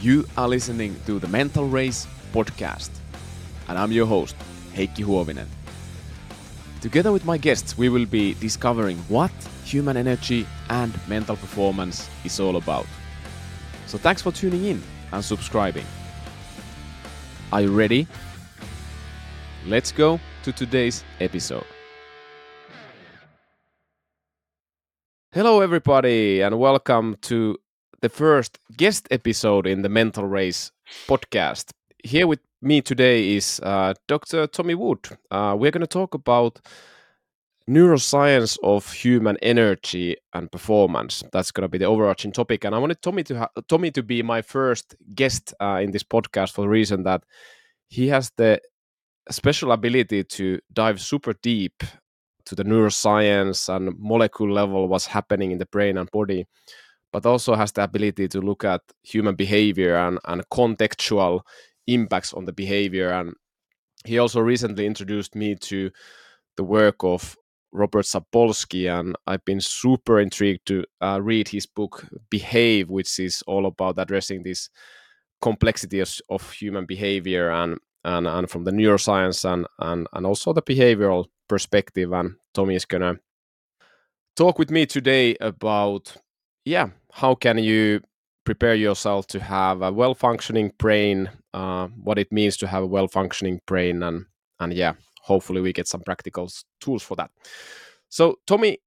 You are listening to the Mental Race podcast, and I'm your host, Heikki Huovinen. Together with my guests, we will be discovering what human energy and mental performance is all about. So thanks for tuning in and subscribing. Are you ready? Let's go to today's episode. Hello, everybody, and welcome to the first guest episode in the Mental Race podcast. Here with me today is uh, Dr. Tommy Wood. Uh, we're going to talk about neuroscience of human energy and performance. That's going to be the overarching topic. And I wanted Tommy to ha- Tommy to be my first guest uh, in this podcast for the reason that he has the special ability to dive super deep to the neuroscience and molecule level what's happening in the brain and body but also has the ability to look at human behavior and, and contextual impacts on the behavior and he also recently introduced me to the work of Robert Sapolsky, and I've been super intrigued to uh, read his book Behave, which is all about addressing this complexity of, of human behavior and, and and from the neuroscience and and and also the behavioral perspective. And Tommy is gonna talk with me today about yeah how can you prepare yourself to have a well functioning brain, uh, what it means to have a well functioning brain, and and yeah, hopefully we get some practical tools for that. So Tommy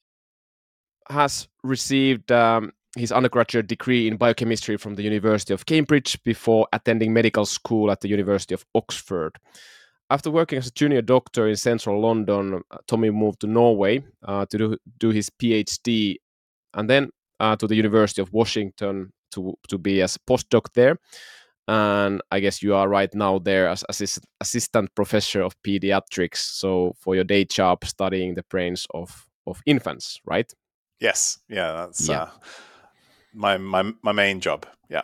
has received um, his undergraduate degree in biochemistry from the University of Cambridge before attending medical school at the University of Oxford. After working as a junior doctor in central London, uh, Tommy moved to Norway uh, to do, do his PhD and then uh, to the University of Washington to, to be as postdoc there. And I guess you are right now there as assist, assistant professor of pediatrics. So for your day job, studying the brains of, of infants, right? Yes. Yeah. That's yeah. Uh, my, my, my main job. Yeah.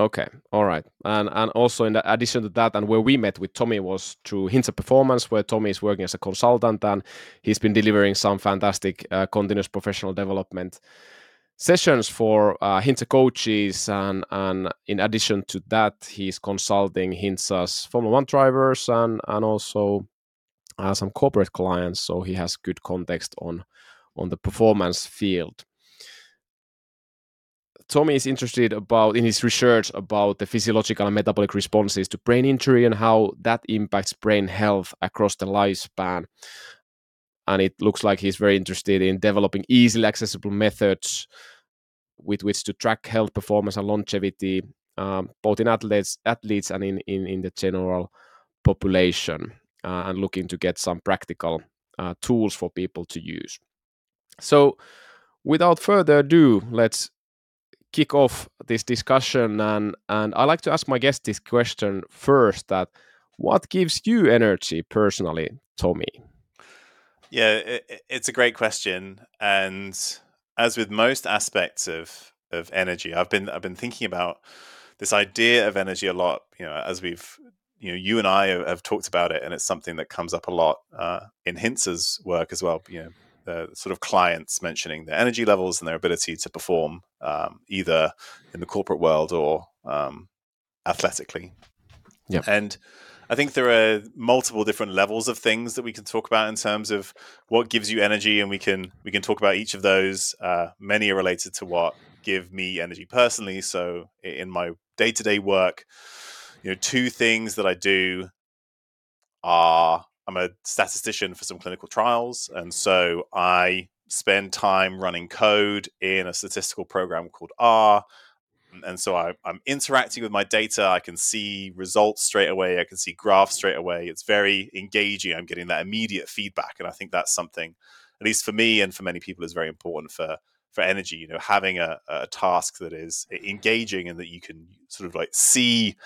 Okay, all right, and and also in addition to that, and where we met with Tommy was through Hintsa Performance, where Tommy is working as a consultant, and he's been delivering some fantastic uh, continuous professional development sessions for uh, coaches, and and in addition to that, he's consulting Hintsa's Formula One drivers and and also uh, some corporate clients. So he has good context on on the performance field. Tommy is interested about in his research about the physiological and metabolic responses to brain injury and how that impacts brain health across the lifespan. And it looks like he's very interested in developing easily accessible methods with which to track health performance and longevity, um, both in athletes, athletes and in, in, in the general population, uh, and looking to get some practical uh, tools for people to use. So, without further ado, let's kick off this discussion and and I like to ask my guest this question first that what gives you energy personally Tommy yeah it, it's a great question and as with most aspects of of energy I've been I've been thinking about this idea of energy a lot you know as we've you know you and I have talked about it and it's something that comes up a lot uh, in Hintsa's work as well you know the sort of clients mentioning their energy levels and their ability to perform um, either in the corporate world or um, athletically. Yeah. And I think there are multiple different levels of things that we can talk about in terms of what gives you energy, and we can we can talk about each of those. Uh, many are related to what give me energy personally. So in my day to day work, you know, two things that I do are I'm a statistician for some clinical trials, and so I spend time running code in a statistical program called R. And so I, am interacting with my data. I can see results straight away. I can see graphs straight away. It's very engaging. I'm getting that immediate feedback, and I think that's something, at least for me and for many people, is very important for for energy. You know, having a, a task that is engaging and that you can sort of like see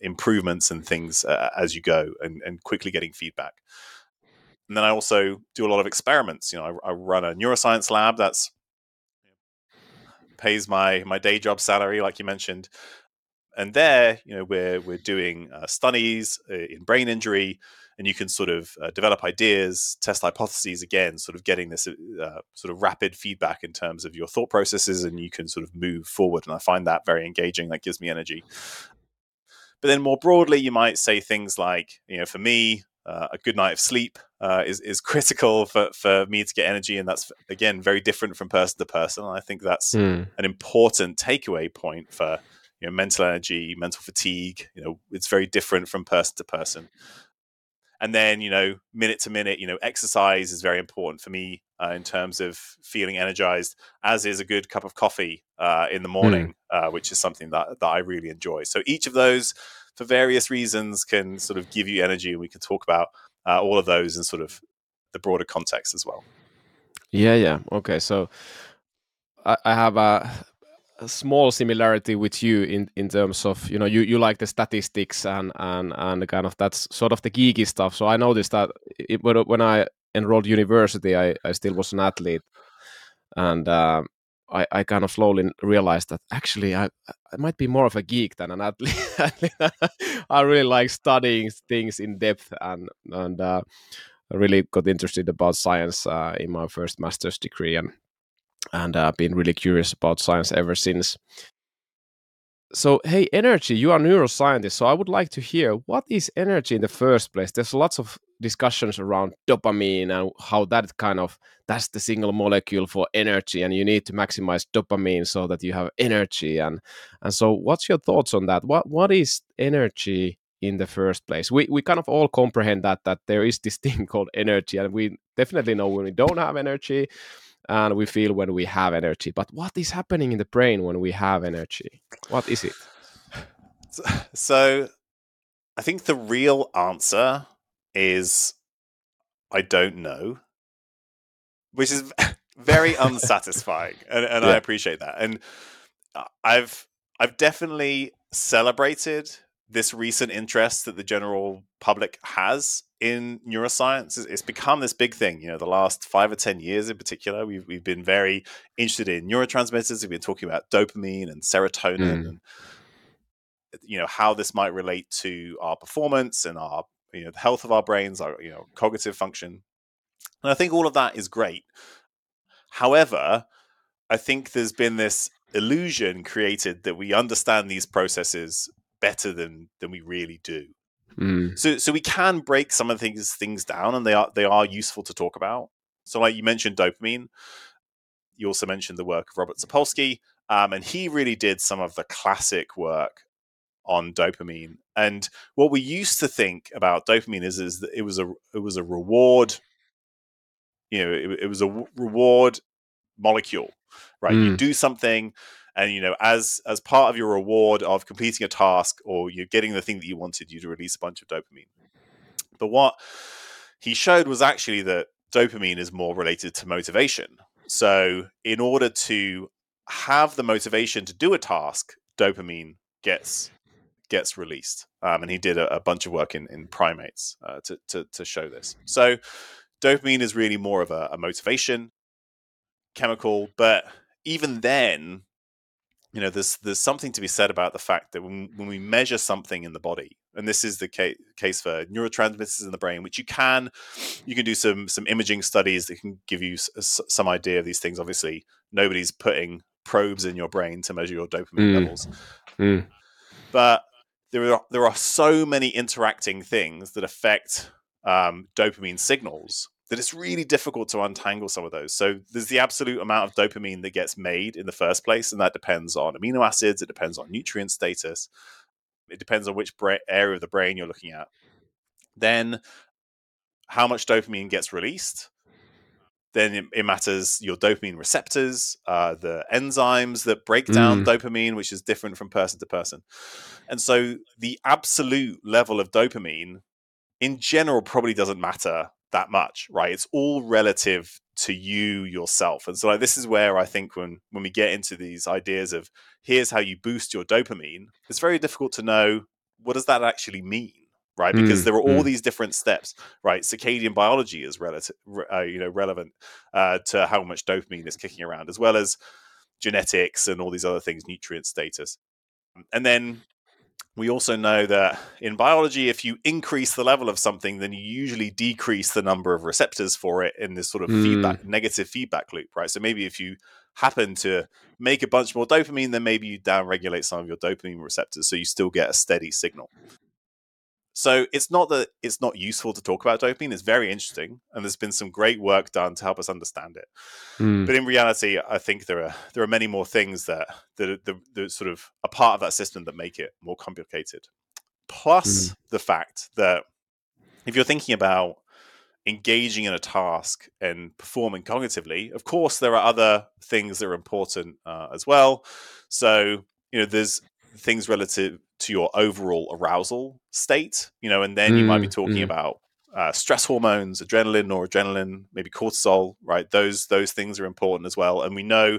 improvements and things uh, as you go and, and quickly getting feedback. And then I also do a lot of experiments. You know, I, I run a neuroscience lab that's pays my my day job salary, like you mentioned. And there, you know, we're we're doing uh, studies uh, in brain injury, and you can sort of uh, develop ideas, test hypotheses again, sort of getting this uh, sort of rapid feedback in terms of your thought processes, and you can sort of move forward. And I find that very engaging. That gives me energy. But then more broadly, you might say things like, you know, for me, uh, a good night of sleep uh, is is critical for for me to get energy, and that's again very different from person to person. And I think that's mm. an important takeaway point for you know mental energy, mental fatigue. You know, it's very different from person to person. And then you know, minute to minute, you know, exercise is very important for me uh, in terms of feeling energized. As is a good cup of coffee uh, in the morning, mm. which is something that that I really enjoy. So each of those for various reasons can sort of give you energy and we can talk about uh, all of those in sort of the broader context as well. Yeah yeah. Okay so i, I have a, a, small similarity with you in in terms of you know you you like the statistics and and and kind of that's sort of the geeky stuff. So i noticed that it, when i enrolled university i i still was an athlete. And um, I, I kind of slowly realized that actually I, I might be more of a geek than an athlete. I really like studying things in depth and and uh, really got interested about science uh, in my first master's degree and and uh, been really curious about science ever since. So hey, energy, you are neuroscientist, so I would like to hear what is energy in the first place. There's lots of discussions around dopamine and how that kind of that's the single molecule for energy and you need to maximize dopamine so that you have energy and and so what's your thoughts on that what what is energy in the first place we we kind of all comprehend that that there is this thing called energy and we definitely know when we don't have energy and we feel when we have energy but what is happening in the brain when we have energy what is it so i think the real answer is I don't know, which is very unsatisfying, and, and yeah. I appreciate that. And uh, I've I've definitely celebrated this recent interest that the general public has in neuroscience. It's become this big thing. You know, the last five or ten years in particular, we've we've been very interested in neurotransmitters. We've been talking about dopamine and serotonin mm. and you know how this might relate to our performance and our you know the health of our brains, our you know cognitive function, and I think all of that is great. However, I think there's been this illusion created that we understand these processes better than than we really do. Mm. So so we can break some of these things down, and they are they are useful to talk about. So like you mentioned dopamine, you also mentioned the work of Robert Sapolsky, um, and he really did some of the classic work on dopamine. And what we used to think about dopamine is is that it was a it was a reward. You know, it, it was a reward molecule, right? Mm. You do something, and you know, as as part of your reward of completing a task or you're getting the thing that you wanted, you'd release a bunch of dopamine. But what he showed was actually that dopamine is more related to motivation. So, in order to have the motivation to do a task, dopamine gets gets released. Um, and he did a, a, bunch of work in, in primates uh, to, to, to, show this. So dopamine is really more of a, a motivation chemical, but even then, you know, there's there's something to be said about the fact that when, when we measure something in the body, and this is the ca- case for neurotransmitters in the brain, which you can you can do some some imaging studies that can give you s- some idea of these things. Obviously, nobody's putting probes in your brain to measure your dopamine mm. levels, mm. but there are there are so many interacting things that affect um, dopamine signals that it's really difficult to untangle some of those. So there's the absolute amount of dopamine that gets made in the first place, and that depends on amino acids. It depends on nutrient status. It depends on which bra- area of the brain you're looking at. Then, how much dopamine gets released? then it, it, matters your dopamine receptors, uh, the enzymes that break down mm. dopamine, which is different from person to person. And so the absolute level of dopamine in general probably doesn't matter that much, right? It's all relative to you yourself. And so like this is where I think when when we get into these ideas of here's how you boost your dopamine, it's very difficult to know what does that actually mean right? Because mm, there are all mm. these different steps, right? Circadian biology is relative, uh, you know, relevant uh, to how much dopamine is kicking around, as well as genetics and all these other things, nutrient status, and then we also know that in biology, if you increase the level of something, then you usually decrease the number of receptors for it in this sort of Mm. feedback, negative feedback loop, right? So maybe if you happen to make a bunch more dopamine, then maybe you downregulate some of your dopamine receptors, so you still get a steady signal. So it's not that it's not useful to talk about dopamine. It's very interesting, and there's been some great work done to help us understand it. Mm. But in reality, I think there are there are many more things that that are, that, that sort of a part of that system that make it more complicated. Plus the fact that if you're thinking about engaging in a task and performing cognitively, of course there are other things that are important uh, as well. So you know, there's things relative to your overall arousal state, you know, and then you might be Mm, talking mm. about uh, stress hormones, adrenaline or adrenaline, maybe cortisol, right? Those those things are important as well. And we know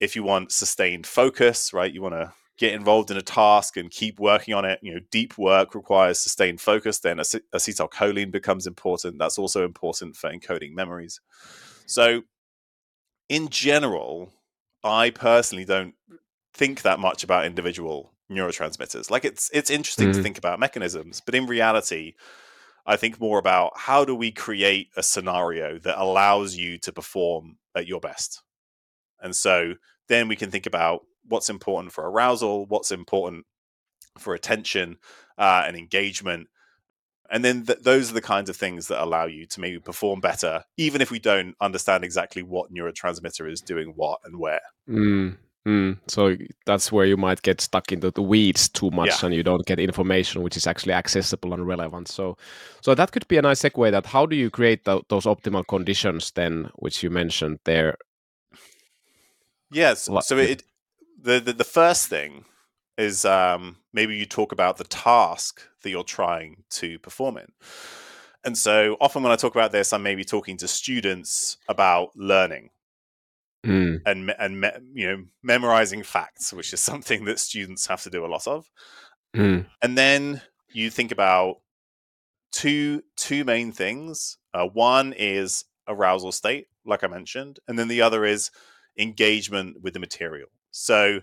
if you want sustained focus, right, you want to get involved in a task and keep working on it. You know, deep work requires sustained focus. Then ace- acetylcholine becomes important. That's also important for encoding memories. So, in general, I personally don't think that much about individual neurotransmitters. Like it's it's interesting to Mm. think about mechanisms, but in reality, I think more about how do we create a scenario that allows you to perform at your best. And so then we can think about what's important for arousal, what's important for attention uh, and engagement. And then th- those are the kinds of things that allow you to maybe perform better, even if we don't understand exactly what neurotransmitter is doing what and where. Mm, mm. So that's where you might get stuck into the weeds too much, Yeah. and you don't get information which is actually accessible and relevant. So, so that could be a nice segue. That how do you create tho- those optimal conditions then, which you mentioned there? Yes. So it the, the the first thing is um, maybe you talk about the task that you're trying to perform in. And so often when I talk about this, I'm maybe talking to students about learning Mm, and and me- you know memorizing facts, which is something that students have to do a lot of. mm, And then you think about two two main things. Uh, one is arousal state, like I mentioned, and then the other is engagement with the material. So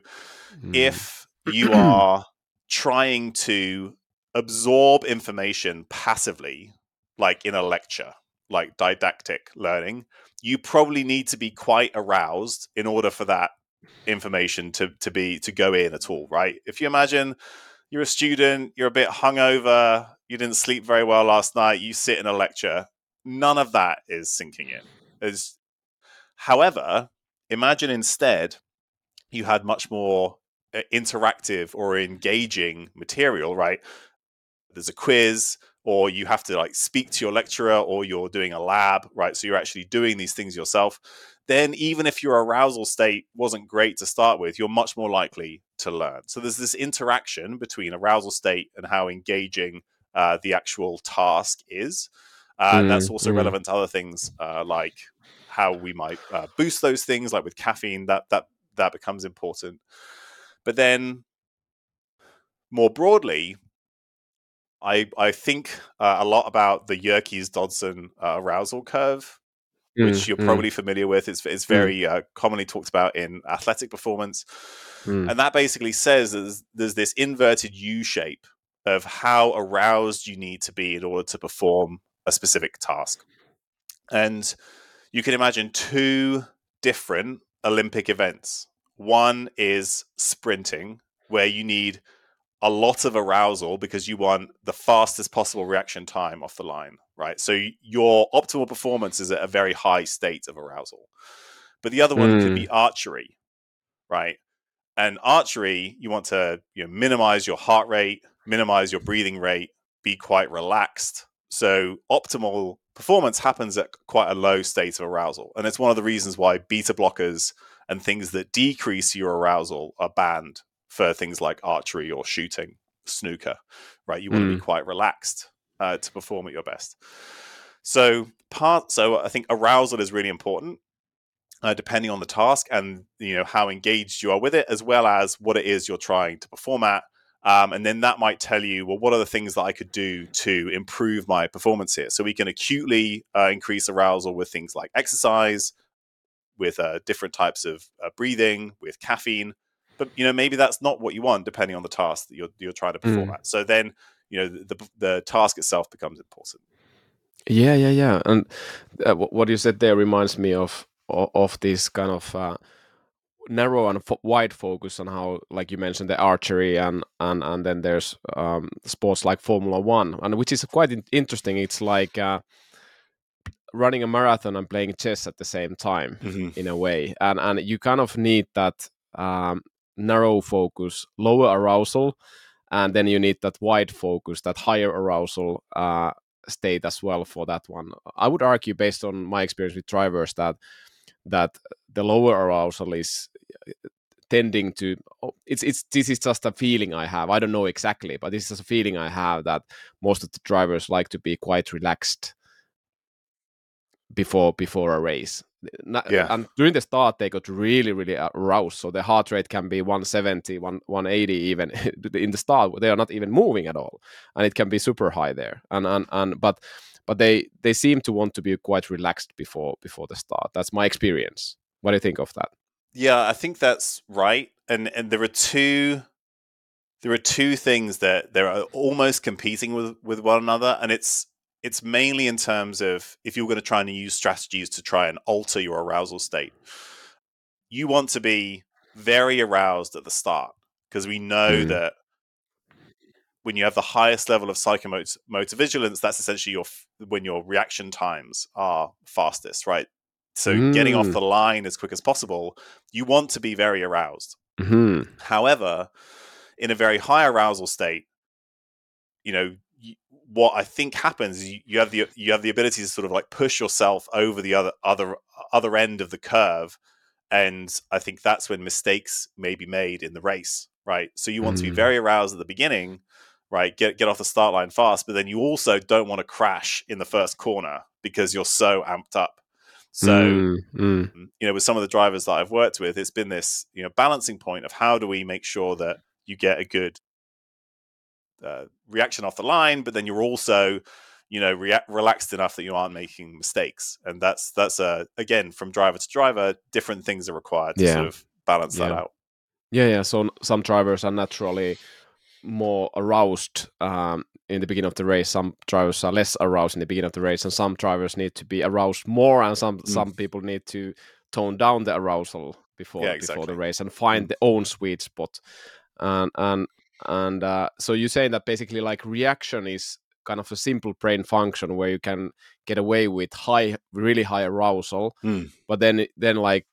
mm. if you are trying to absorb information passively, like in a lecture, like didactic learning, you probably need to be quite aroused in order for that information to to be to go in at all, right? If you imagine you're a student, you're a bit hungover, you didn't sleep very well last night, you sit in a lecture, none of that is sinking in. As however, imagine instead you had much more uh, interactive or engaging material, right? There's a quiz, or you have to like speak to your lecturer, or you're doing a lab, right? So you're actually doing these things yourself. Then, even if your arousal state wasn't great to start with, you're much more likely to learn. So there's this interaction between arousal state and how engaging uh, the actual task is. Uh, and that's Mm, also mm. relevant to other things uh, like how we might uh, boost those things, like with caffeine. That that that becomes important. But then, more broadly, I I think uh, a lot about the Yerkes Dodson uh, arousal curve, which Mm, you're mm, probably familiar with. It's it's very uh, commonly talked about in athletic performance, mm. and that basically says there's, there's this inverted U shape of how aroused you need to be in order to perform a specific task, and you can imagine two different Olympic events. One is sprinting, where you need a lot of arousal because you want the fastest possible reaction time off the line, right? So your optimal performance is at a very high state of arousal. But the other one could be hmm. archery, right? And archery, you want to you know, minimize your heart rate, minimize your breathing rate, be quite relaxed. So optimal performance happens at quite a low state of arousal. And it's one of the reasons why beta blockers and things that decrease your arousal are banned for things like archery or shooting, snooker, right? You want to be Mm. quite relaxed uh, to perform at your best. So part, so I think arousal is really important, uh, depending on the task and you know how engaged you are with it, as well as what it is you're trying to perform at. Um, and then that might tell you, well, what are the things that I could do to improve my performance here? So we can acutely uh, increase arousal with things like exercise, with uh, different types of uh, breathing, with caffeine. But you know maybe that's not what you want depending on the task that you're you're trying to perform Mm. at. So then you know the the task itself becomes important. Yeah, yeah, yeah. And uh, what you said there reminds me of of, this kind of uh, narrow and fo- wide focus on how, like you mentioned, the archery and and and then there's um, sports like Formula One, and which is quite in- interesting. It's like uh, running a marathon and playing chess at the same time Mhm. in a way, and and you kind of need that um, narrow focus, lower arousal, and then you need that wide focus, that higher arousal uh, state as well for that one. I would argue, based on my experience with drivers, that that the lower arousal is uh, tending to oh, it's it's this is just a feeling I have. I don't know exactly, but this is a feeling I have that most of the drivers like to be quite relaxed before before a race. Yeah. And during the start, they got really, really uh, aroused. So the heart rate can be 170 180 even in the start. They are not even moving at all, and it can be super high there. And and and but but they they seem to want to be quite relaxed before before the start. That's my experience. What do you think of that? Yeah, I think that's right. And and there are two there are two things that they're almost competing with with one another and it's it's mainly in terms of if you're going to try and use strategies to try and alter your arousal state. You want to be very aroused at the start because we know Mm. that when you have the highest level of psychomotor motor vigilance, that's essentially your when your reaction times are fastest, right? So getting off Mm. the line as quick as possible, you want to be very aroused. hmm However, in a very high arousal state, you know, what I think happens is you, you have the you have the ability to sort of like push yourself over the other other other end of the curve, and I think that's when mistakes may be made in the race, right? So you want to Mm. be very aroused at the beginning, right? Get get off the start line fast, but then you also don't want to crash in the first corner because you're so amped up. So Mm, mm, you know, with some of the drivers that I've worked with, it's been this, you know, balancing point of how do we make sure that you get a good uh, reaction off the line, but then you're also, you know, rea- relaxed enough that you aren't making mistakes. And that's that's uh, again from driver to driver, different things are required to Yeah. sort of balance that out. Yeah, yeah. So some drivers are naturally more aroused um, in the beginning of the race. Some drivers are less aroused in the beginning of the race, and some drivers need to be aroused more, and some Mm. some people need to tone down the arousal before Yeah, before the race and find Mm. their own sweet spot. And and and uh, so you're saying that basically like reaction is kind of a simple brain function where you can get away with high, really high arousal, Mm. but then then like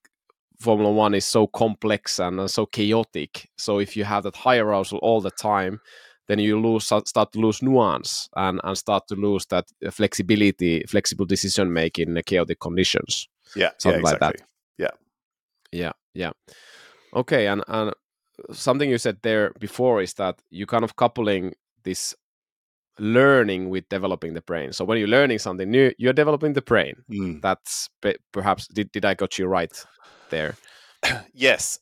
Formula One is so complex and uh, so chaotic. So if you have that high arousal all the time, then you lose start to lose nuance and, and start to lose that uh, flexibility, flexible decision making in chaotic conditions. Yeah, Something yeah, like that. exactly. Yeah. Yeah, yeah. Okay, and and something you said there before is that you kind of coupling this learning with developing the brain. So when you're learning something new, you're developing the brain. Mm. That's perhaps did, did I got you right there? yes.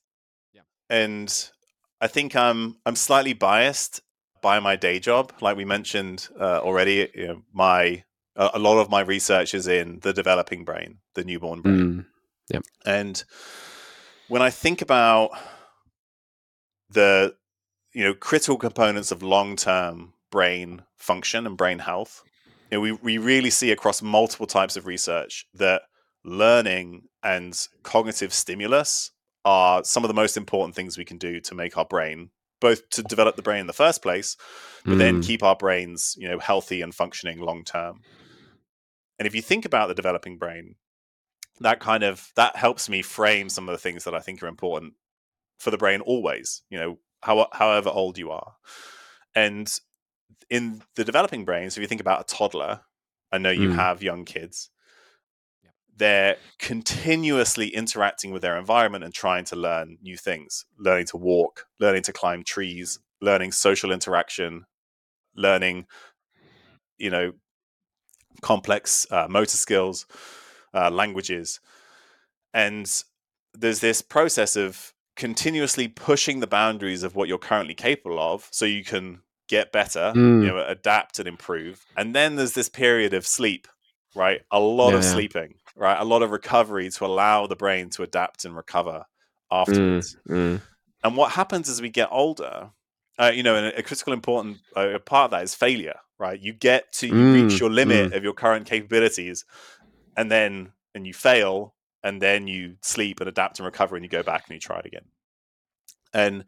Yeah. And I think I'm I'm slightly biased by my day job. Like we mentioned uh, already, you know, my a, a lot of my research is in the developing brain, the newborn brain. Mm, And when I think about the you know critical components of long-term brain function and brain health, you know, we, we really see across multiple types of research that learning and cognitive stimulus are some of the most important things we can do to make our brain both to develop the brain in the first place, but then mm, keep our brains, you know, healthy and functioning long term. And if you think about the developing brain, that kind of that helps me frame some of the things that I think are important for the brain always, you know, how, however old you are. And in the developing brain, so if you think about a toddler, I know you Mm. have young kids, they're continuously interacting with their environment and trying to learn new things, learning to walk, learning to climb trees, learning social interaction, learning, you know, complex uh, motor skills, uh, languages. And there's this process of continuously pushing the boundaries of what you're currently capable of so you can get better, Mm. you know, adapt and improve. And then there's this period of sleep, right? A lot Yeah, of yeah. sleeping, right? A lot of recovery to allow the brain to adapt and recover mm, afterwards. mm. And what happens as we get older, uh, you know, and a critical important uh, part of that is failure, right? You get to you Mm, reach your limit mm. of your current capabilities, and then and you fail, and then you sleep and adapt and recover, and you go back and you try it again. And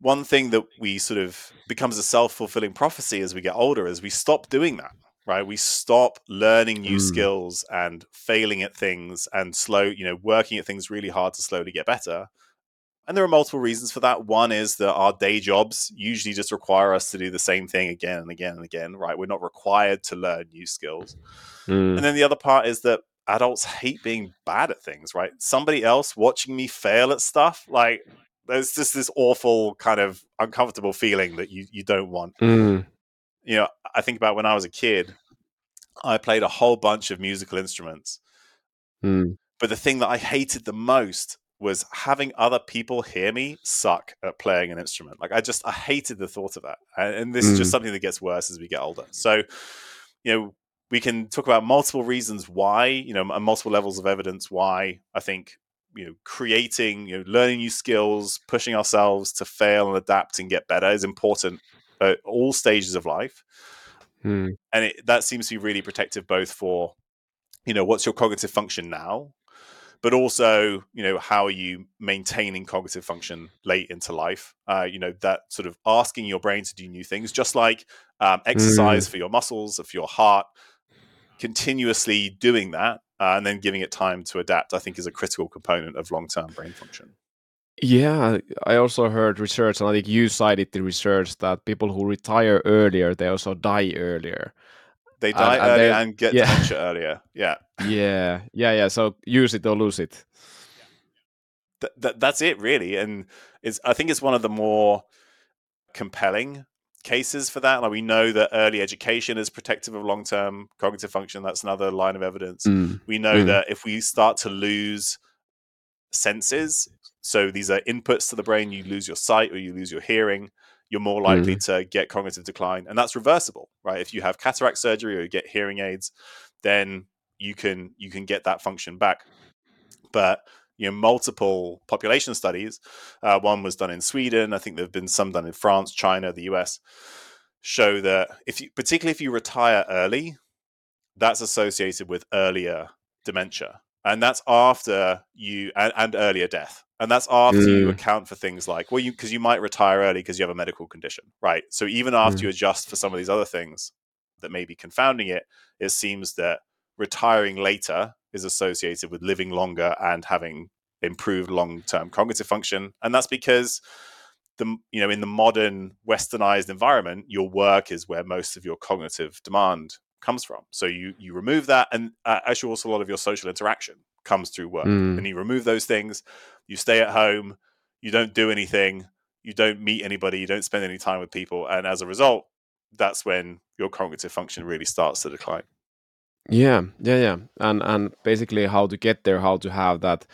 one thing that we sort of becomes a self fulfilling prophecy as we get older is we stop doing that, right? We stop learning new Mm. skills and failing at things and slow, you know, working at things really hard to slowly get better. And there are multiple reasons for that. One is that our day jobs usually just require us to do the same thing again and again and again, right? We're not required to learn new skills. Mm. And then the other part is that adults hate being bad at things, right? Somebody else watching me fail at stuff, like there's just this awful kind of uncomfortable feeling that you you don't want. Mm. You know, I think about when I was a kid, I played a whole bunch of musical instruments. Mm. But the thing that I hated the most was having other people hear me suck at playing an instrument. Like I just I hated the thought of that. And, and this is just Mm. something that gets worse as we get older. So, you know, we can talk about multiple reasons why, you know, and multiple levels of evidence why I think, you know, creating, you know, learning new skills, pushing ourselves to fail and adapt and get better is important at all stages of life. Mm. and it, that seems to be really protective both for you know what's your cognitive function now but also you know how are you maintaining cognitive function late into life? Uh, you know that sort of asking your brain to do new things just like um, exercise for your muscles for your heart continuously doing that uh, and then giving it time to adapt i think is a critical component of long-term brain function Yeah, I also heard research, and I think you cited the research that people who retire earlier, they also die earlier. they die and earlier then- and get yeah. dementia earlier yeah Yeah, yeah, yeah. So use it or lose it. th- th- that's it really and it's i think it's one of the more compelling cases for that. Like we know that early education is protective of long-term cognitive function. That's another line of evidence. Mm. we know Mm. that if we start to lose senses so these are inputs to the brain you lose your sight or you lose your hearing you're more likely to get cognitive decline and that's reversible right? If you have cataract surgery or you get hearing aids then you can you can get that function back. But you know multiple population studies. Uh, one was done in sweden. I think there have been some done in france china the us show that if you particularly if you retire early that's associated with earlier dementia. And that's after you and, and earlier death. And that's after you Mm. account for things like well you because you might retire early because you have a medical condition right? So even after Mm. you adjust for some of these other things that may be confounding it it seems that retiring later is associated with living longer and having improved long-term cognitive function and that's because the you know in the modern westernized environment your work is where most of your cognitive demand comes from so you you remove that and uh, actually also a lot of your social interaction comes through work Mm. and you remove those things you stay at home you don't do anything you don't meet anybody you don't spend any time with people and as a result that's when your cognitive function really starts to decline Yeah, yeah, yeah. And and basically how to get there, how to have that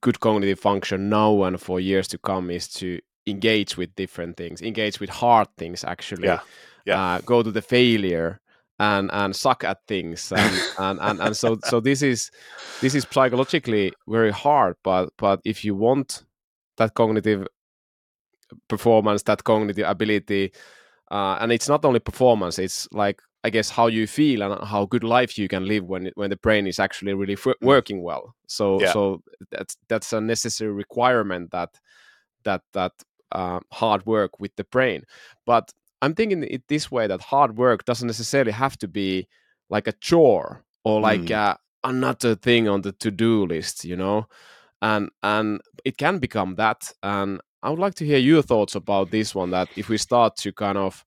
good cognitive function now and for years to come is to engage with different things, engage with hard things actually. Yeah, yeah. Uh, go to the failure and and suck at things and and, and, and so so this is this is psychologically very hard but but if you want that cognitive performance that cognitive ability uh, and it's not only performance it's like i guess how you feel and how good life you can live when when the brain is actually really f- working well. So Yeah. so that's that's a necessary requirement that that that uh, hard work with the brain. But i'm thinking it this way that hard work doesn't necessarily have to be like a chore or like Mm. uh, another thing on the to-do list you know? And and it can become that. And i would like to hear your thoughts about this one that if we start to kind of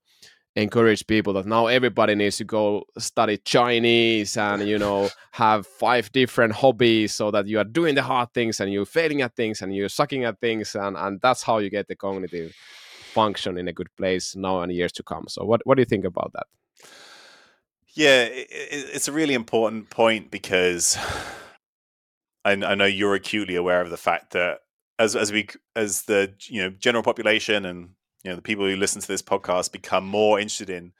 encourage people that now everybody needs to go study chinese and you know have five different hobbies so that you are doing the hard things and you're failing at things and you're sucking at things and and that's how you get the cognitive function in a good place now and years to come. So what what do you think about that? Yeah, i i- it's a really important point because I, I know you're acutely aware of the fact that as as we as the you know general population and you know the people who listen to this podcast become more interested in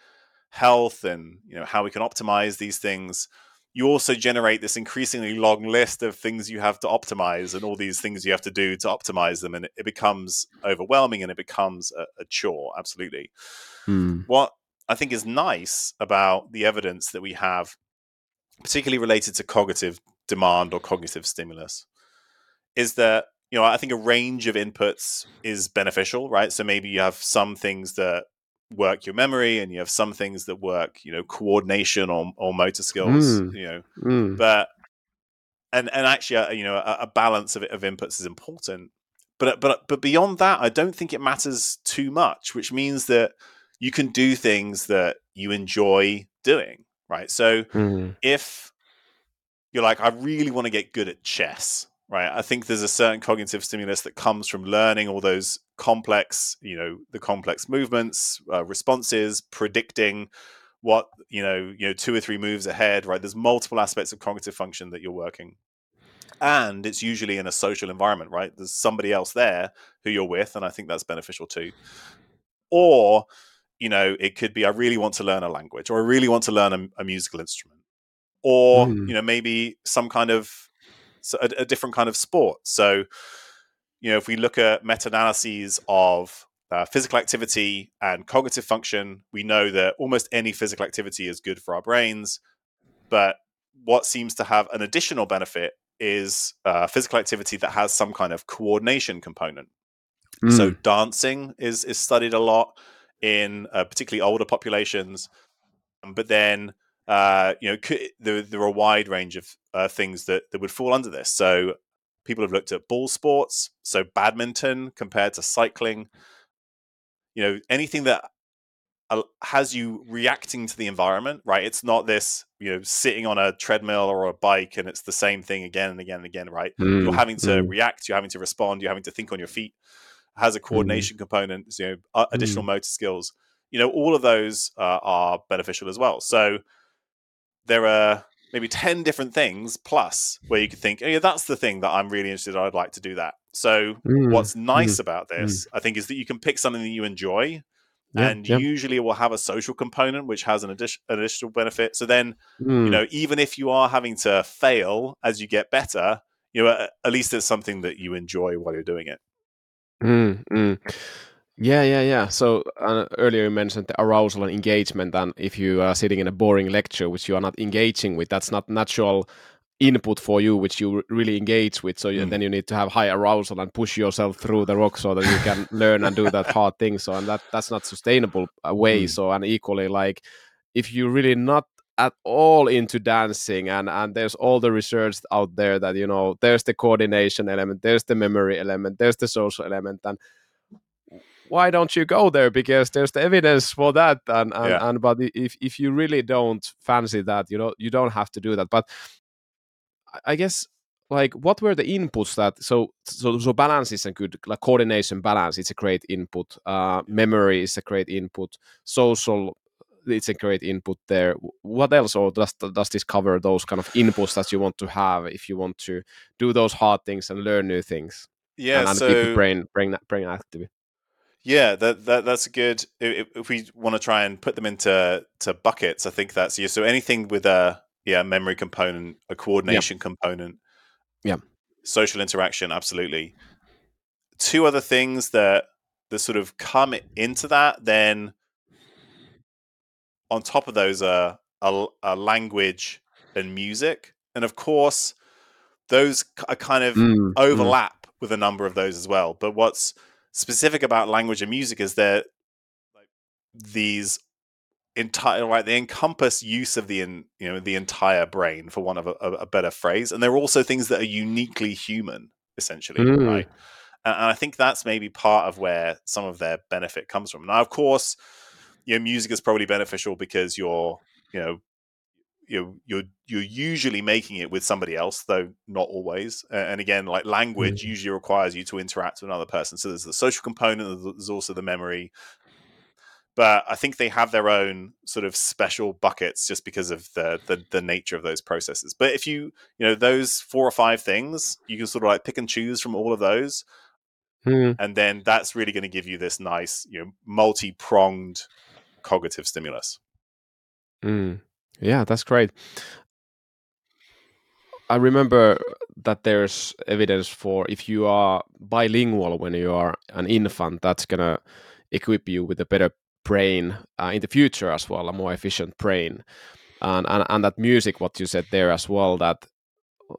health and you know how we can optimize these things, you also generate this increasingly long list of things you have to optimize and all these things you have to do to optimize them and it, becomes overwhelming and it becomes a, a chore absolutely mm. what i think is nice about the evidence that we have particularly related to cognitive demand or cognitive stimulus is that you know i think a range of inputs is beneficial right so maybe you have some things that work your memory and you have some things that work you know coordination or, or motor skills Mm. you know Mm. but and and actually uh, you know a, a balance of, of inputs is important but but but beyond that i don't think it matters too much which means that you can do things that you enjoy doing right so Mm. if you're like i really want to get good at chess right? I think there's a certain cognitive stimulus that comes from learning all those complex you know the complex movements uh, responses predicting what you know you know two or three moves ahead right? There's multiple aspects of cognitive function that you're working. And it's usually in a social environment right? There's somebody else there who you're with and i think that's beneficial too. Or you know it could be i really want to learn a language or i really want to learn a, a musical instrument. Or Mm. you know maybe some kind of a, a different kind of sport so you know if we look at meta-analyses of uh, physical activity and cognitive function we know that almost any physical activity is good for our brains but what seems to have an additional benefit is uh, physical activity that has some kind of coordination component so Mm. dancing is is studied a lot in uh, particularly older populations, but then uh, you know c- there, there are a wide range of uh, things that that would fall under this. So people have looked at ball sports, so badminton compared to cycling. You know anything that has you reacting to the environment, right? It's not this you know sitting on a treadmill or a bike and it's the same thing again and again and again, right? you're Mm. having to Mm. react, you're having to respond, you're having to think on your feet. Has a coordination component, you know, uh, additional motor skills. You know, all of those uh, are beneficial as well. So there are maybe ten different things plus where you could think, oh yeah, that's the thing that I'm really interested. in. I'd like to do that. So Mm. what's nice about this, I think, is that you can pick something that you enjoy, Yeah, and yeah. usually it will have a social component which has an addition, additional benefit. So then Mm. you know even if you are having to fail as you get better you know at, at least it's something that you enjoy while you're doing it Mm, mm. Yeah, yeah, yeah. So uh, earlier you mentioned the arousal and engagement, and if you are sitting in a boring lecture which you are not engaging with, that's not natural input for you, which you really engage with. So you, Mm. then you need to have high arousal and push yourself through the rock so that you can learn and do that hard thing. So and that that's not sustainable uh, way. Mm. So and equally like if you're really not at all into dancing and and there's all the research out there that you know there's the coordination element there's the memory element there's the social element and why don't you go there? Because there's the evidence for that and and, Yeah. and but if if you really don't fancy that you know you don't have to do that. But I- guess like what were the inputs that so so so balance is a good like coordination balance it's a great input. Uh memory is a great input. Social it's a great input there. What else or does does this cover those kind of inputs that you want to have if you want to do those hard things and learn new things? Yeah and, and so brain brain brain active yeah that, that that's good if, if we want to try and put them into to buckets i think that's yeah so anything with a yeah memory component a coordination component Yeah. social interaction absolutely two other things that that sort of come into that then on top of those are a, a language and music and of course those are kind of Mm, mm. overlap with a number of those as well but what's specific about language and music is that like these entire right they encompass use of the in, you know the entire brain for one of a, a a better phrase and they're also things that are uniquely human essentially Mm. right and, and i think that's maybe part of where some of their benefit comes from now of course you know music is probably beneficial because you're you know you're you're you're usually making it with somebody else though not always and again like language Mm. usually requires you to interact with another person so there's the social component there's also the memory but i think they have their own sort of special buckets just because of the, the the nature of those processes but if you you know those four or five things you can sort of like pick and choose from all of those Mm. and then that's really going to give you this nice you know multi-pronged cognitive stimulus Mm. Yeah, that's great. I remember that there's evidence for if you are bilingual when you are an infant, that's gonna equip you with a better brain uh, in the future as well, a more efficient brain. And, and and that music, what you said there as well, that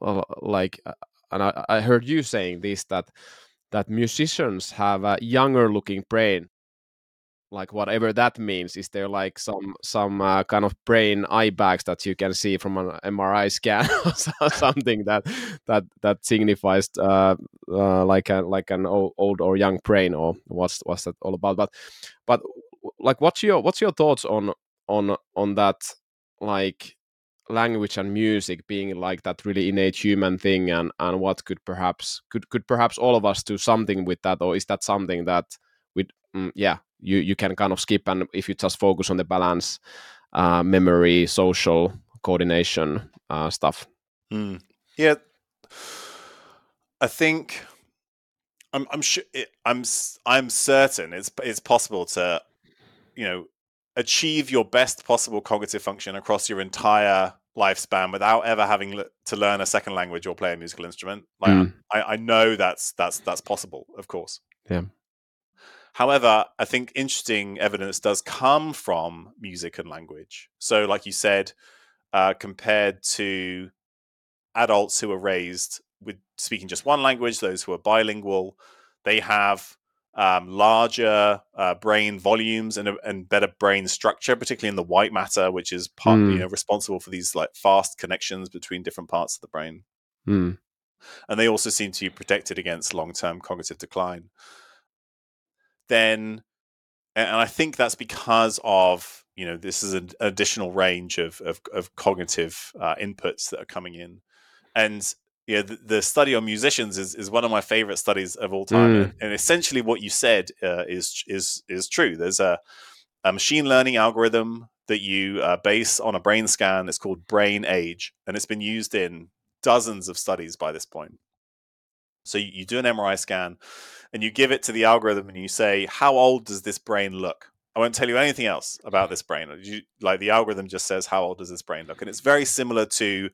uh, like, uh, and I, I heard you saying this that that musicians have a younger looking brain like whatever that means is there like some some uh, kind of brain eye bags that you can see from an mri scan or something that that that signifies uh, uh, like a like an old, or young brain or what's what's that all about? But but like what's your what's your thoughts on on on that like language and music being like that really innate human thing and and what could perhaps could could perhaps all of us do something with that? Or is that something that we mm, yeah you you can kind of skip and if you just focus on the balance uh, memory social coordination uh, stuff. Mm. yeah. I think i'm i'm sure it, i'm i'm certain it's it's possible to you know achieve your best possible cognitive function across your entire lifespan without ever having to learn a second language or play a musical instrument. Like mm. I, I know that's that's that's possible of course. Yeah However, I think interesting evidence does come from music and language. So, like you said, uh, compared to adults who are raised with speaking just one language, those who are bilingual, they have um, larger uh, brain volumes and, and better brain structure, particularly in the white matter, which is part, mm. you know, responsible for these like fast connections between different parts of the brain. Mm. And they also seem to be protected against long-term cognitive decline then and I think that's because of you know this is an additional range of of, of cognitive uh, inputs that are coming in, and you know, the, the, study on musicians is, is one of my favorite studies of all time, mm. and, and, essentially what you said uh, is is is true. There's a, a machine learning algorithm that you uh, base on a brain scan. It's called Brain Age, and it's been used in dozens of studies by this point. So you, you do an MRI scan and you give it to the algorithm and you say, how old does this brain look? I won't tell you anything else about this brain. You, like the algorithm just says, how old does this brain look? And it's very similar to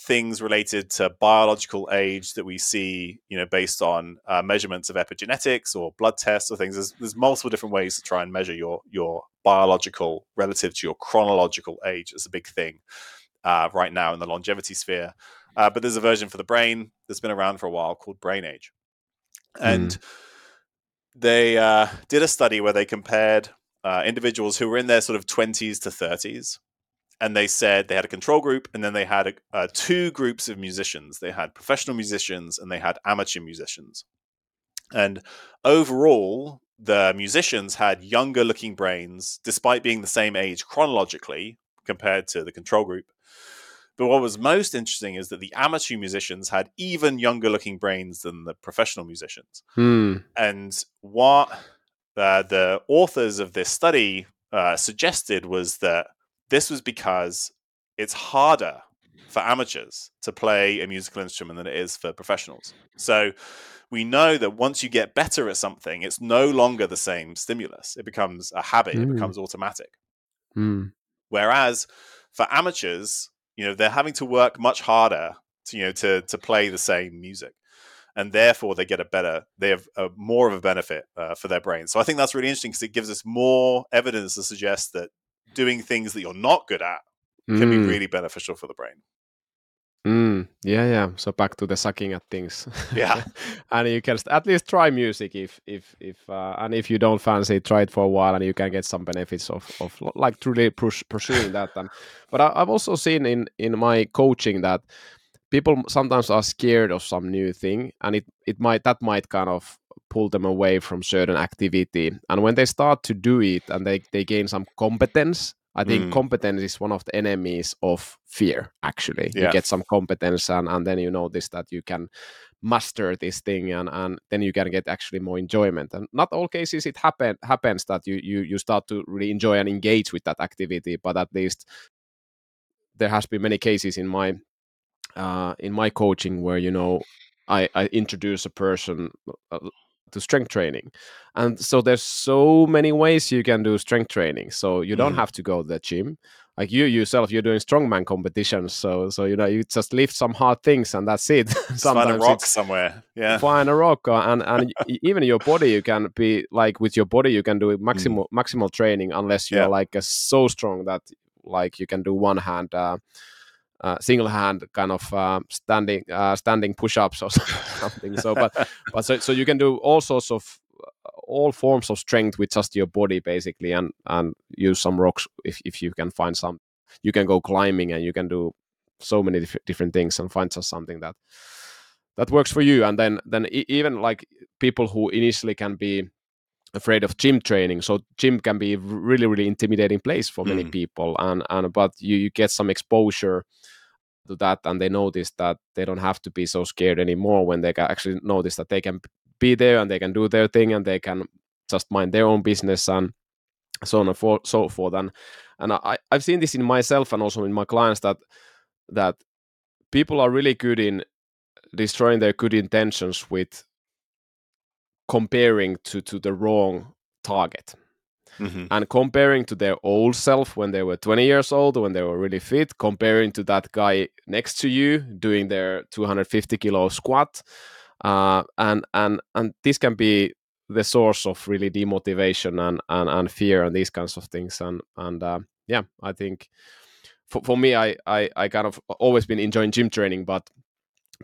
things related to biological age that we see, you know, based on uh, measurements of epigenetics or blood tests or things. There's, there's multiple different ways to try and measure your your biological relative to your chronological age. It's a big thing uh, right now in the longevity sphere. Uh, but there's a version for the brain that's been around for a while called Brain Age and mm. they uh, did a study where they compared uh, individuals who were in their sort of 20s to 30s and they said they had a control group and then they had a, uh, two groups of musicians they had professional musicians and they had amateur musicians and overall the musicians had younger looking brains despite being the same age chronologically compared to the control group but what was most interesting is that the amateur musicians had even younger looking brains than the professional musicians. Hmm. And what uh, the authors of this study uh, suggested was that this was because it's harder for amateurs to play a musical instrument than it is for professionals. So we know that once you get better at something, it's no longer the same stimulus. It becomes a habit, mm. it hmm. becomes automatic. Mm. Whereas for amateurs, you know they're having to work much harder to, you know to to play the same music and therefore they get a better they have a, more of a benefit uh, for their brain so i think that's really interesting because it gives us more evidence to suggest that doing things that you're not good at can mm. be really beneficial for the brain Mm, yeah, yeah. So back to the sucking at things. Yeah, and you can at least try music if if if uh, and if you don't fancy, try it for a while, and you can get some benefits of of like truly push, pursuing that. And but I, have also seen in in my coaching that people sometimes are scared of some new thing, and it it might that might kind of pull them away from certain activity. And when they start to do it and they they gain some competence I think mm. competence is one of the enemies of fear. Actually, yeah. you get some competence, and, and then you notice that you can master this thing, and, and then you can get actually more enjoyment. And not all cases it happen happens that you you you start to really enjoy and engage with that activity, but at least there has been many cases in my uh, in my coaching where you know I, I introduce a person uh, to strength training. And so there's so many ways you can do strength training. So you don't mm. have to go to the gym. Like you yourself you're doing strongman competitions. So so you know you just lift some hard things and that's it sometimes find a rock somewhere. Yeah. find a rock uh, and and even your body you can be like with your body you can do maximal mm. maximal training unless you're yeah. like uh, so strong that like you can do one hand uh, uh, single hand kind of uh, standing uh, standing push-ups or something. So but but so, so you can do all sorts of all forms of strength with just your body basically and and use some rocks if, if you can find some you can go climbing and you can do so many dif- different things and find just something that that works for you. And then then even like people who initially can be afraid of gym training so gym can be really really intimidating place for many mm. people and and but you, you get some exposure to that and they notice that they don't have to be so scared anymore when they actually notice that they can be there and they can do their thing and they can just mind their own business and so on and for, so forth. And and I, I've seen this in myself and also in my clients that that people are really good in destroying their good intentions with comparing to to the wrong target. Mm-hmm. and comparing to their old self when they were 20 years old when they were really fit comparing to that guy next to you doing their 250 kilo squat uh, and and and this can be the source of really demotivation and and, and fear and these kinds of things and and uh, yeah i think for, for me I, I i kind of always been enjoying gym training but